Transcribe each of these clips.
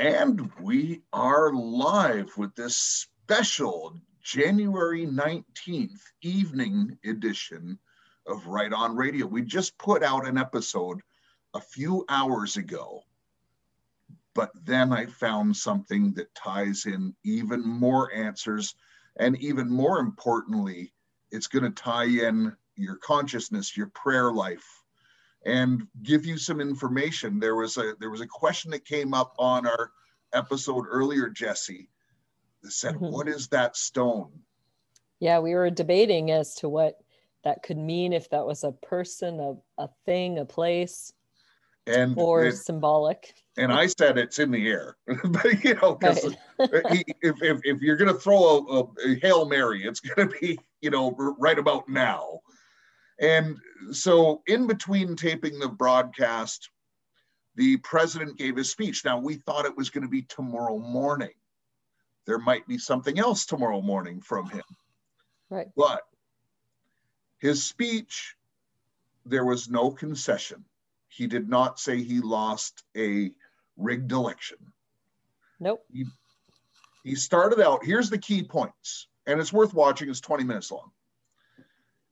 And we are live with this special January 19th evening edition of Right On Radio. We just put out an episode a few hours ago, but then I found something that ties in even more answers. And even more importantly, it's going to tie in your consciousness, your prayer life, and give you some information. There was a there was a question that came up on our episode earlier, Jesse, that said, mm-hmm. "What is that stone?" Yeah, we were debating as to what that could mean if that was a person, a, a thing, a place, and or it, symbolic. And I said it's in the air, but you know, because right. if, if, if you're going to throw a, a, a hail mary, it's going to be you know right about now. And so, in between taping the broadcast, the president gave his speech. Now, we thought it was going to be tomorrow morning. There might be something else tomorrow morning from him. Right. But his speech, there was no concession. He did not say he lost a rigged election. Nope. He, he started out, here's the key points, and it's worth watching, it's 20 minutes long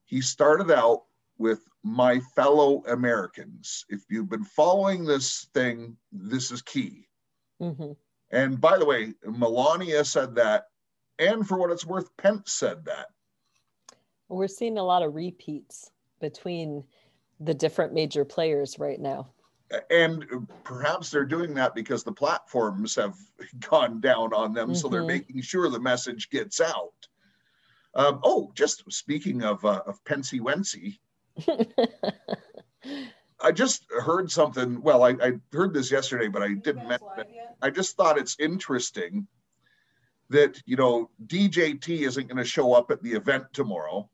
he started out with my fellow Americans. If you've been following this thing, this is key. Mm-hmm. And by the way, Melania said that, and for what it's worth, Pence said that. We're seeing a lot of repeats between the different major players right now. And perhaps they're doing that because the platforms have gone down on them. Mm-hmm. So they're mm-hmm. making sure the message gets out. Um, oh, just speaking of uh, of Pensy Wency, I just heard something. Well, I, I heard this yesterday, but I didn't mention it. I just thought it's interesting that you know DJT isn't going to show up at the event tomorrow,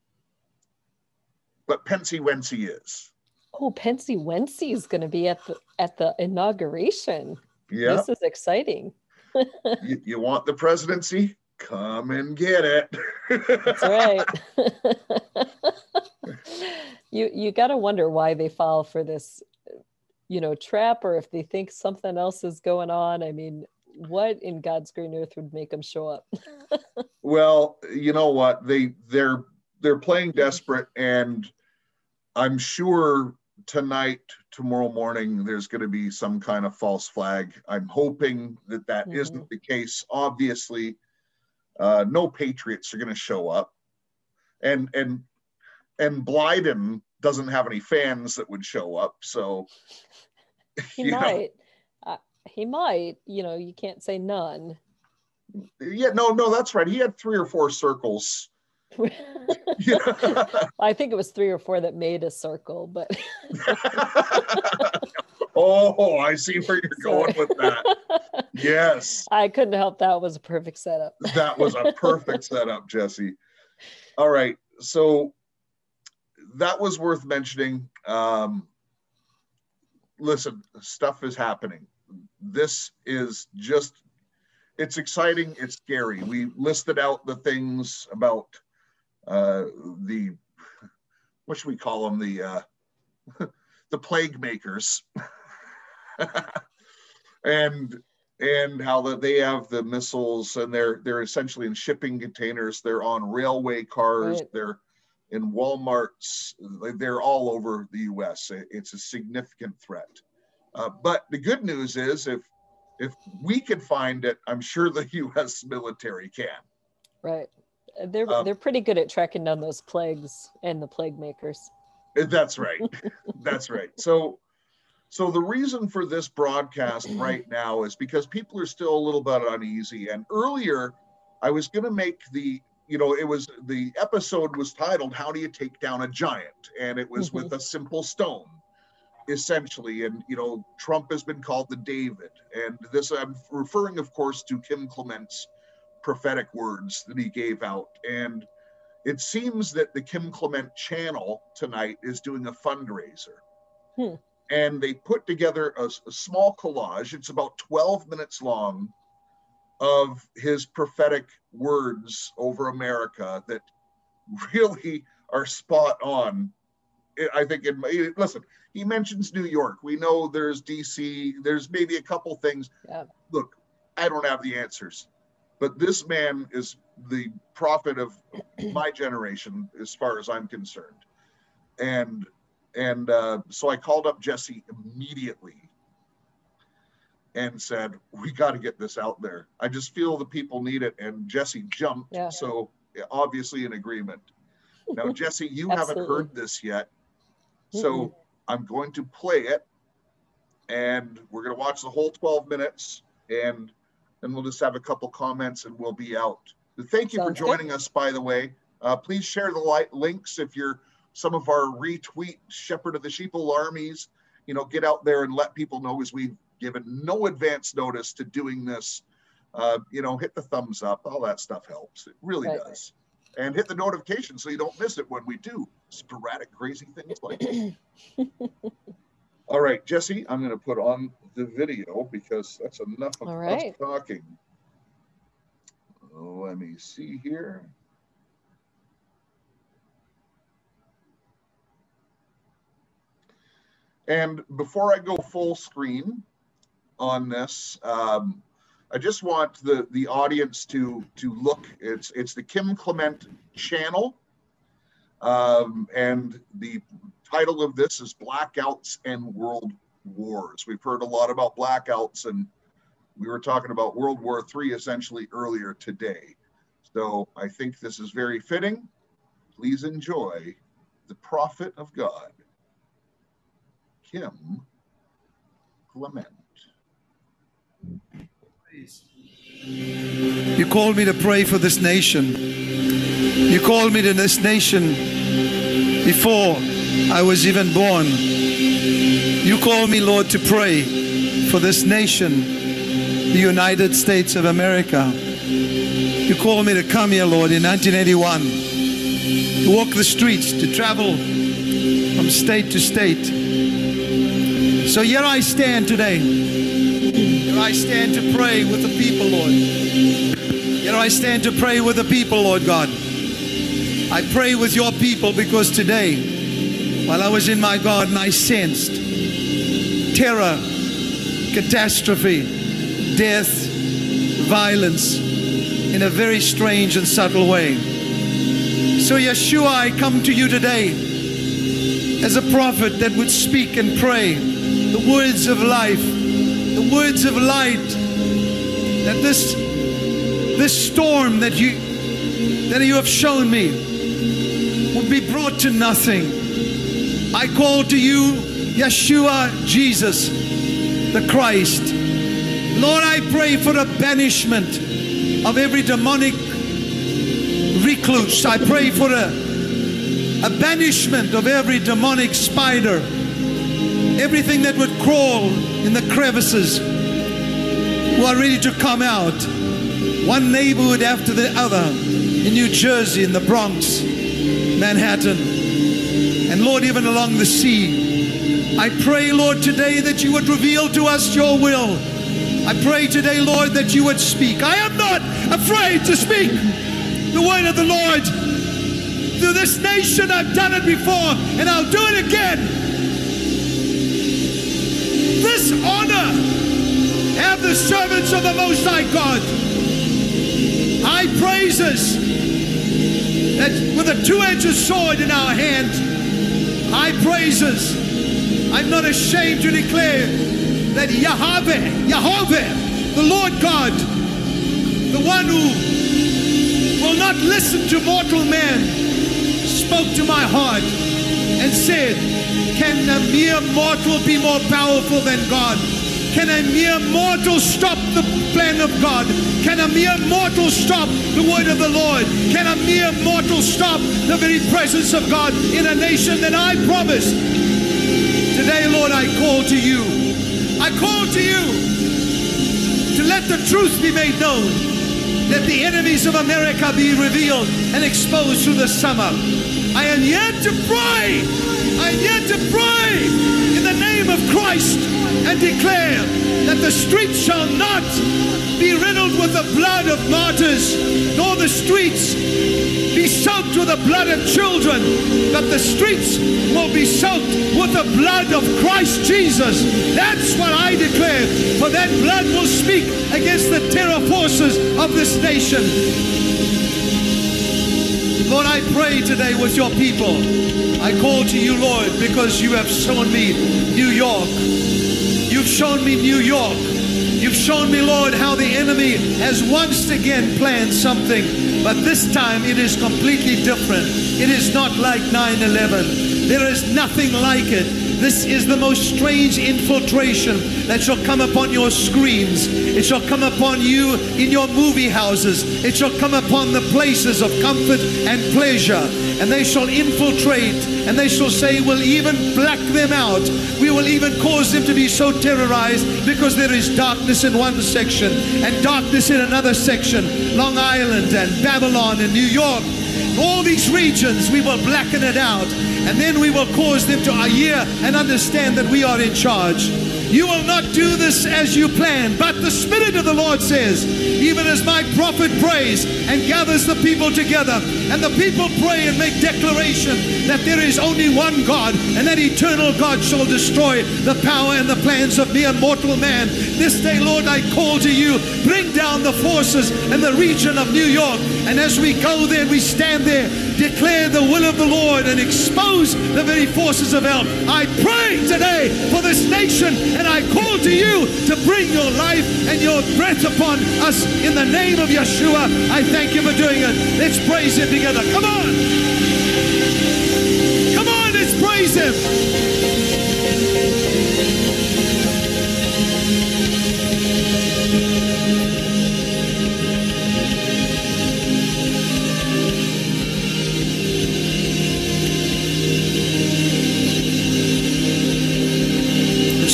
but Pensy Wency is. Oh, Pensy Wency is going to be at the at the inauguration. Yeah, this is exciting. you, you want the presidency? come and get it. That's right. you you got to wonder why they fall for this, you know, trap, or if they think something else is going on. I mean, what in God's green earth would make them show up? well, you know what they they're they're playing desperate, and I'm sure tonight tomorrow morning there's going to be some kind of false flag i'm hoping that that mm-hmm. not the case obviously uh, no Patriots are going to show up, and and and Blyden doesn't have any fans that would show up. So he might. Uh, he might. You know, you can't say none. Yeah, no, no, that's right. He had three or four circles. I think it was three or four that made a circle, but. oh, I see where you're going with that. Yes. I couldn't help that was a perfect setup. that was a perfect setup, Jesse. All right. So that was worth mentioning. Um, listen, stuff is happening. This is just, it's exciting. It's scary. We listed out the things about uh, the, what should we call them? The, uh, the plague makers. and and how that they have the missiles and they're they're essentially in shipping containers they're on railway cars right. they're in walmarts they're all over the us it's a significant threat. Uh, but the good news is if if we can find it i'm sure the us military can. Right. They're um, they're pretty good at tracking down those plagues and the plague makers. That's right. That's right. So so the reason for this broadcast right now is because people are still a little bit uneasy. And earlier, I was going to make the, you know, it was the episode was titled "How Do You Take Down a Giant," and it was mm-hmm. with a simple stone, essentially. And you know, Trump has been called the David, and this I'm referring, of course, to Kim Clement's prophetic words that he gave out. And it seems that the Kim Clement channel tonight is doing a fundraiser. Hmm and they put together a, a, small collage. It's about 12 minutes long of his prophetic words over America that really are spot on. I think it, listen, he mentions New York. We know there's DC, there's maybe a couple things. Yeah. Look, I don't have the answers. But this man is the prophet of my generation, as far as I'm concerned. And and uh, so I called up Jesse immediately and said, "We got to get this out there. I just feel the people need it." And Jesse jumped, Yeah. so obviously in agreement. Now, Jesse, you haven't heard this yet, so I'm going to play it, and we're going to watch the whole 12 minutes, and then we'll just have a couple comments, and we'll be out. Thank you for Sounds good. joining us, by the way. Uh, please share the li- links if you're some of our retweet Shepherd of the Sheeple armies. You know, get out there and let people know as we've given no advance notice to doing this. Uh, you know, hit the thumbs up. All that stuff helps. It really Right. does. And hit the notification so you don't miss it when we do sporadic, crazy things like that. All right, Jesse, I'm going to put on the video because that's enough of All us talking. Let me see here. And before I go full screen on this, um, I just want the the audience to to look. It's it's the Kim Clement channel, um, and the title of this is Blackouts and World Wars. We've heard a lot about blackouts, and we were talking about World War III essentially earlier today. So I think this is very fitting. Please enjoy the prophet of God, Kim Clement. You called me to pray for this nation. You called me to this nation before I was even born. You called me, Lord, to pray for this nation, the United States of America. You called me to come here, Lord, in 1981, to walk the streets, to travel from state to state. So here I stand today. I stand to pray with the people, Lord. Here I stand to pray with the people, Lord God. I pray with your people because today, while I was in my garden, I sensed terror, catastrophe, death, violence in a very strange and subtle way. So, Yeshua, I come to you today as a prophet that would speak and pray the words of life, the words of light, that this this storm that you that you have shown me would be brought to nothing. I call to you, Yeshua Jesus, the Christ. Lord, I pray for the banishment of every demonic recluse. I pray for a, a banishment of every demonic spider, everything that would crawl in the crevices who are ready to come out. One neighborhood after the other in New Jersey, in the Bronx, Manhattan, and Lord, even along the sea. I pray, Lord, today that you would reveal to us your will. I pray today, Lord, that you would speak. I am not afraid to speak the word of the Lord. To this nation, I've done it before, and I'll do it again. This honor have the servants of the Most High God. I praise us that with a two-edged sword in our hand, I praise us. I'm not ashamed to declare that Yahweh, Yahweh, the Lord God, the one who will not listen to mortal man, spoke to my heart and said, Can a mere mortal be more powerful than God? Can a mere mortal stop the plan of God? Can a mere mortal stop the word of the Lord? Can a mere mortal stop the very presence of God in a nation that I promised? Today, Lord, I call to you. I call to you to let the truth be made known, that the enemies of America be revealed and exposed through the summer. I am yet to pray. I am yet to pray in the name of Christ and declare that the streets shall not be riddled with the blood of martyrs, nor the streets be soaked with the blood of children, but the streets will be soaked with the blood of Christ Jesus. That's what I declare, for that blood will speak against the terror forces of this nation. Lord, I pray today with your people. I call to you, Lord, because you have shown me New York. You've shown me New York. You've shown me, Lord, how the enemy has once again planned something, but this time it is completely different. It is not like 9 11. There is nothing like it. This is the most strange infiltration that shall come upon your screens. It shall come upon you in your movie houses. It shall come upon the places of comfort and pleasure. And they shall infiltrate and they shall say, We'll even black them out. We will even cause them to be so terrorized because there is darkness in one section and darkness in another section. Long Island and Babylon and New York. All these regions, we will blacken it out and then we will cause them to hear and understand that we are in charge. You will not do this as you plan, but the Spirit of the Lord says, even as my prophet prays and gathers the people together, and the people pray and make declaration that there is only one God, and that eternal God shall destroy the power and the plans of mere mortal man. This day, Lord, I call to you, bring down the forces in the region of New York, and as we go there, we stand there, declare the will of the Lord, and expose the very forces of hell. I pray today for this nation, and I call to you to bring your life and your breath upon us in the name of Yeshua. I thank you for doing it. Let's praise him together. Come on. Come on, let's praise him.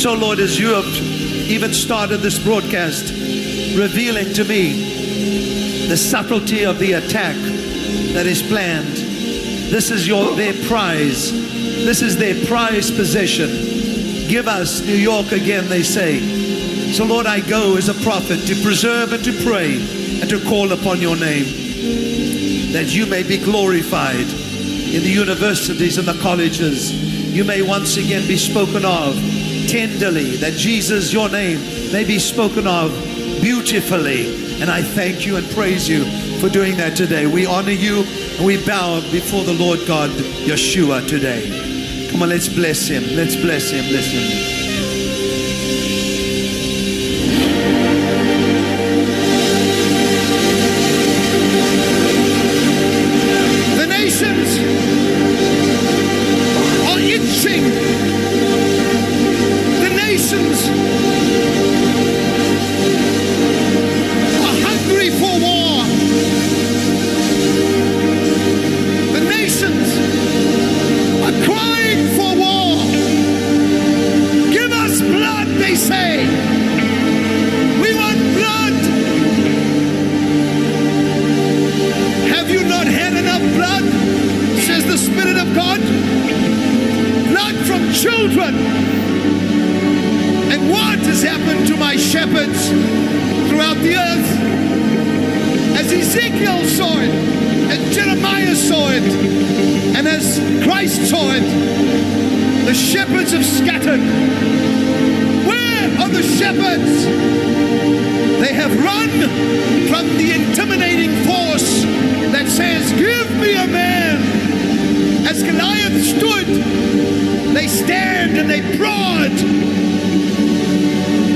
So, Lord, as you have even started this broadcast, revealing to me the subtlety of the attack that is planned. This is your their prize. This is their prized possession. Give us New York again, they say. So, Lord, I go as a prophet to preserve and to pray and to call upon your name that you may be glorified in the universities and the colleges. You may once again be spoken of tenderly, that Jesus, your name, may be spoken of beautifully. And I thank you and praise you for doing that today. We honor you and we bow before the Lord God, Yeshua, today. Come on, let's bless him. Let's bless him. Bless him. And as Christ saw it, the shepherds have scattered. Where are the shepherds? They have run from the intimidating force that says, Give me a man. As Goliath stood, they stand and they prod.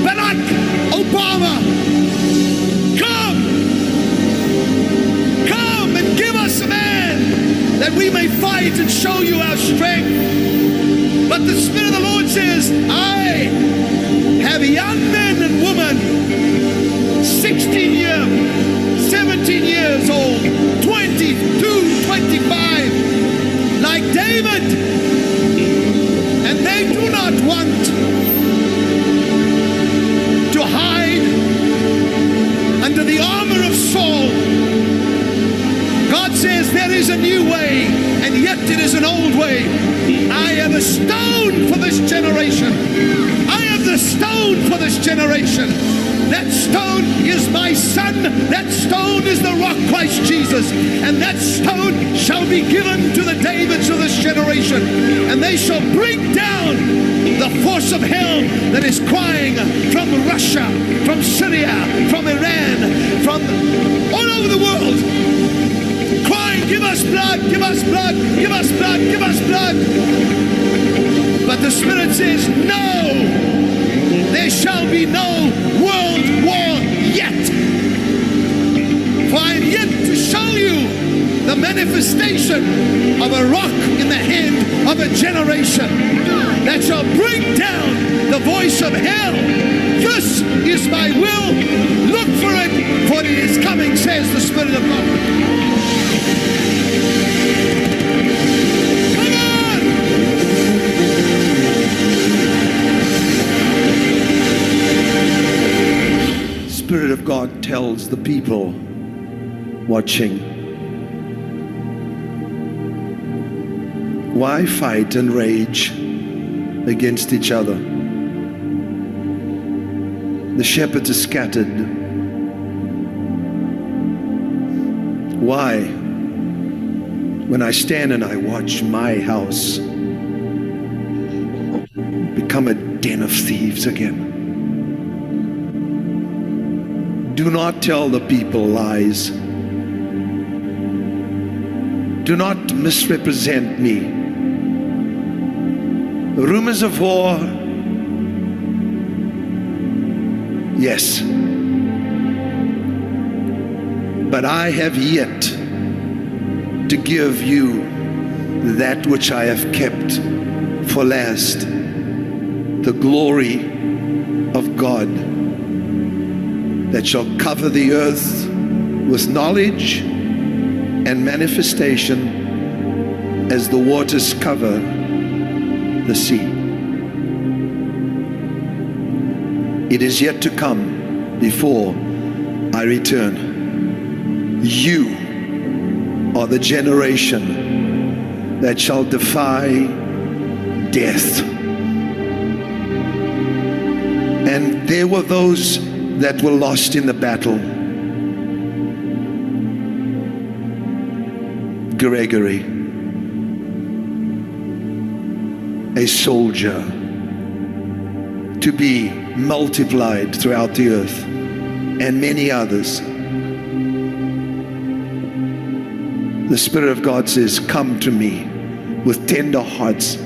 Barack Obama, we and show you our strength. But the Spirit of the Lord says, I have young men and women 16 years, 17 years old, 22, 25, like David. And they do not want there is a new way, and yet it is an old way. I am a stone for this generation. I am the stone for this generation. That stone is my son. That stone is the rock Christ Jesus. And that stone shall be given to the Davids of this generation. And they shall bring down the force of hell that is crying from Russia, from Syria, from Iran, from all over the world. Crying, give us blood, give us blood, give us blood, give us blood. But the Spirit says, no, there shall be no world war yet. For I am yet to show you the manifestation of a rock in the hand of a generation that shall bring down the voice of hell. This is my will. Look for it, for it is coming, says the Spirit of God. Come on! Spirit of God tells the people watching why fight and rage against each other? The shepherds are scattered. Why? When I stand and I watch my house become a den of thieves again. Do not tell the people lies. Do not misrepresent me. Rumors of war, yes. But I have yet to give you that which I have kept for last the glory of God that shall cover the earth with knowledge and manifestation as the waters cover the sea. It is yet to come before I return. You are the generation that shall defy death. And there were those that were lost in the battle. Gregory, a soldier to be multiplied throughout the earth, and many others. The Spirit of God says, Come to me with tender hearts,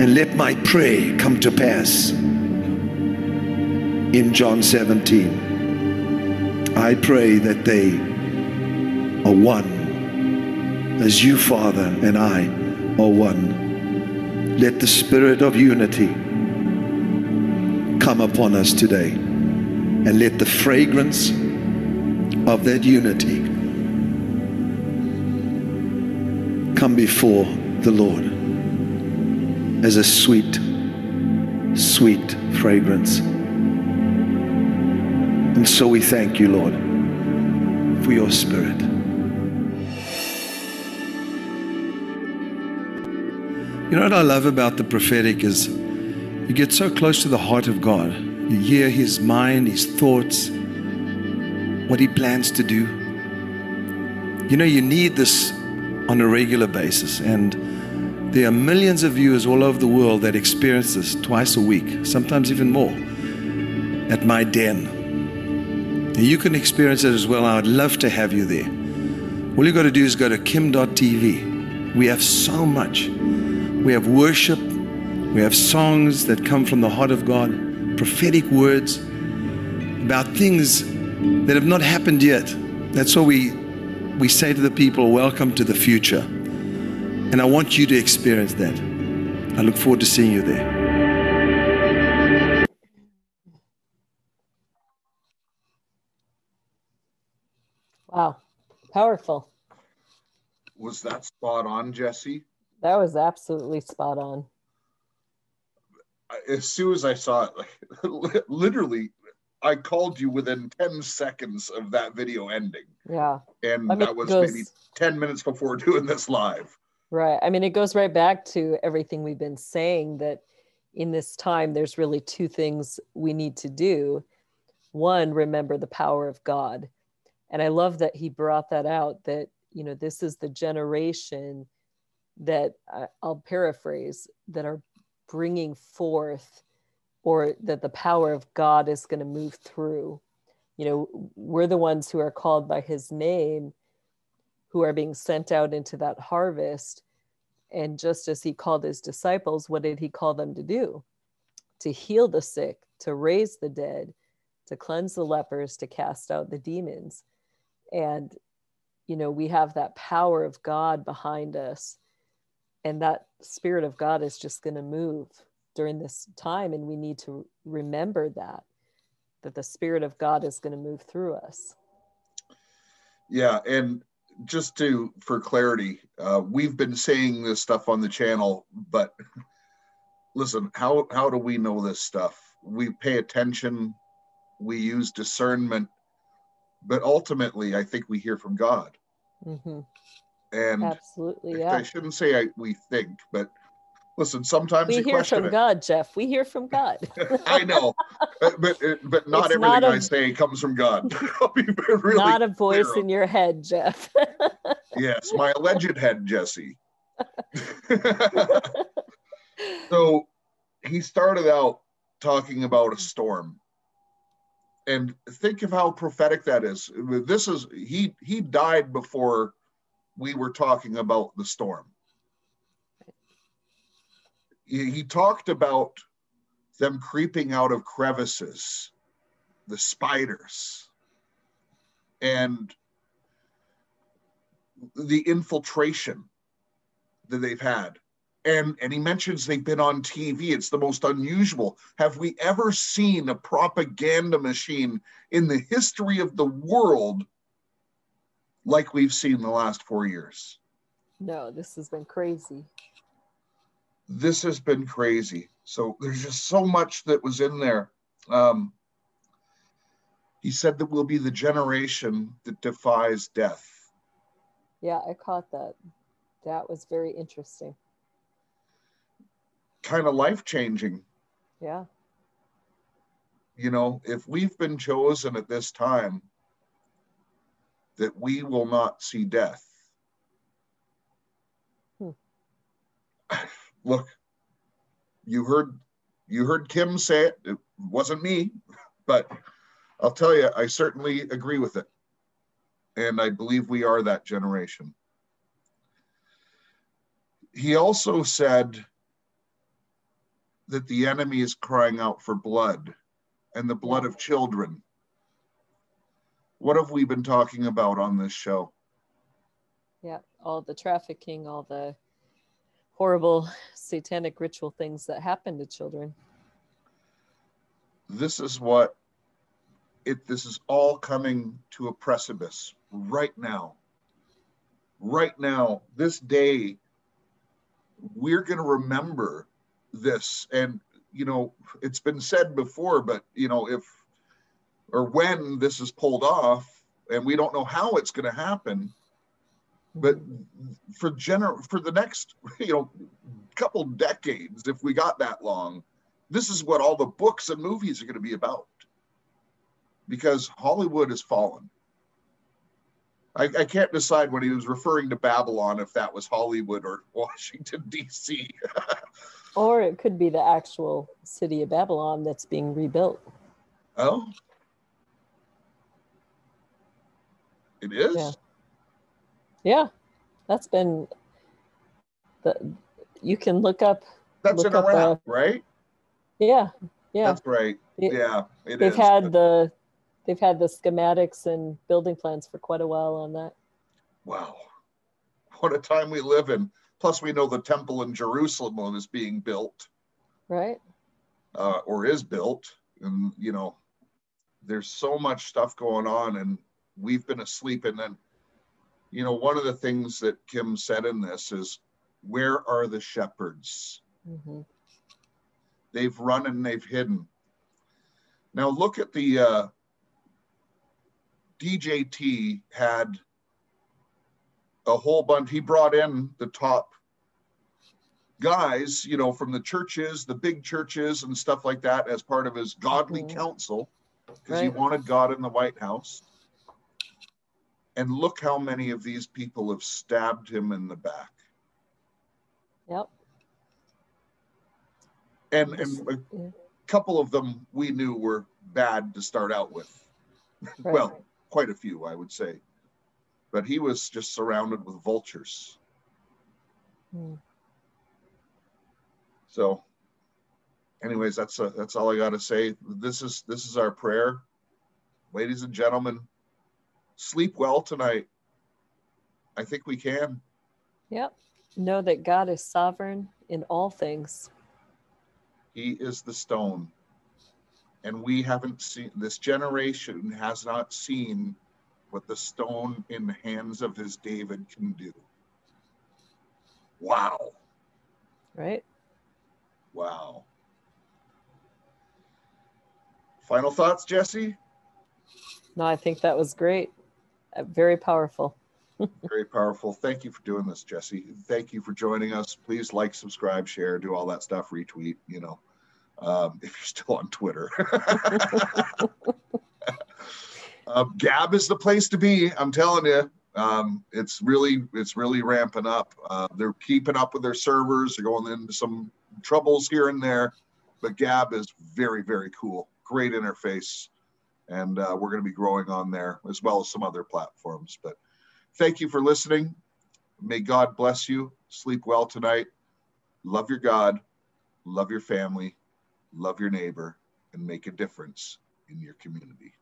and let my prayer come to pass in John 17. I pray that they are one as you, Father, and I are one. Let the spirit of unity come upon us today and let the fragrance of that unity come before the Lord as a sweet, sweet fragrance. And so we thank you, Lord, for your spirit. You know what I love about the prophetic is you get so close to the heart of God. You hear his mind, his thoughts, what he plans to do. You know, you need this on a regular basis. And there are millions of viewers all over the world that experience this twice a week, sometimes even more, at my den. You can experience it as well. I would love to have you there. All you got to do is go to kim.tv. We have so much. We have worship, we have songs that come from the heart of God, prophetic words about things that have not happened yet. That's what we we say to the people, welcome to the future. And I want you to experience that. I look forward to seeing you there. Wow. Powerful. Was that spot on, Jesse? That was absolutely spot on. As soon as I saw it, like literally, I called you within 10 seconds of that video ending. Yeah. And I mean, that was goes- maybe 10 minutes before doing this live. Right. I mean, it goes right back to everything we've been saying that, in this time, there's really two things we need to do. One, remember the power of God. And I love that he brought that out that, you know, this is the generation that I'll paraphrase that are bringing forth or that the power of God is going to move through. You know, we're the ones who are called by his name, who are being sent out into that harvest. And just as he called his disciples, what did he call them to do? To heal the sick, to raise the dead, to cleanse the lepers, to cast out the demons. And, you know, we have that power of God behind us. And that spirit of God is just going to move during this time. And we need to remember that, that the spirit of God is going to move through us. Yeah. And just to, for clarity, uh, we've been saying this stuff on the channel, but listen, how, how do we know this stuff? We pay attention, we use discernment, but ultimately, I think we hear from God. Mm-hmm. And absolutely, yeah. I shouldn't say I, we think, but listen, sometimes we hear from it. God, Jeff. We hear from God. I know, but but, uh, but not it's everything not a, I say comes from God. really not a voice in your head, Jeff. yes, my alleged head, Jesse. so he started out talking about a storm and think of how prophetic that is this is he he died before we were talking about the storm he, he talked about them creeping out of crevices the spiders and the infiltration that they've had and and he mentions they've been on TV. It's the most unusual. Have we ever seen a propaganda machine in the history of the world like we've seen the last four years? No, this has been crazy. This has been crazy. So there's just so much that was in there. Um, he said that we'll be the generation that defies death. Yeah, I caught that. That was very interesting kind of life changing. Yeah. You know, if we've been chosen at this time, that we will not see death. Hmm. Look, you heard you heard Kim say it. It wasn't me, but I'll tell you, I certainly agree with it. And I believe we are that generation. He also said that the enemy is crying out for blood and the blood of children. What have we been talking about on this show? Yeah, all the trafficking, all the horrible satanic ritual things that happen to children. This is what it this is all coming to a precipice right now. Right now, this day, we're going to remember this and you know it's been said before but you know if or when this is pulled off and we don't know how it's going to happen but for gener for the next you know couple decades if we got that long this is what all the books and movies are going to be about because hollywood has fallen I, I can't decide when he was referring to babylon if that was hollywood or washington d.c Or it could be the actual city of Babylon that's being rebuilt. Oh. It is? Yeah. Yeah. That's been the you can look up That's look in Iraq, right? Yeah. Yeah. That's right. It, yeah. they've is, had the they've had the schematics and building plans for quite a while on that. Wow. What a time we live in. Plus, we know the temple in Jerusalem is being built. Right. Uh, or is built. And, you know, there's so much stuff going on, and we've been asleep. And then, you know, one of the things that Kim said in this is, where are the shepherds? Mm-hmm. They've run and they've hidden. Now, look at the uh, DJT had a whole bunch. He brought in the top guys, you know, from the churches, the big churches and stuff like that, as part of his godly Mhm. council, because he wanted God in the White House. And look how many of these people have stabbed him in the back. Yep. And and a Yeah. couple of them we knew were bad to start out with. Right. Well, quite a few, I would say. But he was just surrounded with vultures. Hmm. So, anyways, that's uh that's all I got to say. This is this is our prayer, ladies and gentlemen. Sleep well tonight. I think we can. Yep. Know that God is sovereign in all things. He is the stone, and we haven't seen. This generation has not seen what the stone in the hands of his David can do. Wow! Right? Wow! Final thoughts, Jesse. No, I think that was great. Uh, very powerful. Very powerful. Thank you for doing this, Jesse. Thank you for joining us. Please like, subscribe, share, do all that stuff, retweet, you know, um, if you're still on Twitter. um, Gab is the place to be. I'm telling you. Um, it's really, it's really ramping up. Uh, they're keeping up with their servers. They're going into some troubles here and there, but Gab is very, very cool. Great interface, and uh, we're going to be growing on there as well as some other platforms. But Thank you for listening. May God bless you. Sleep well tonight. Love your God, love your family, love your neighbor, and make a difference in your community.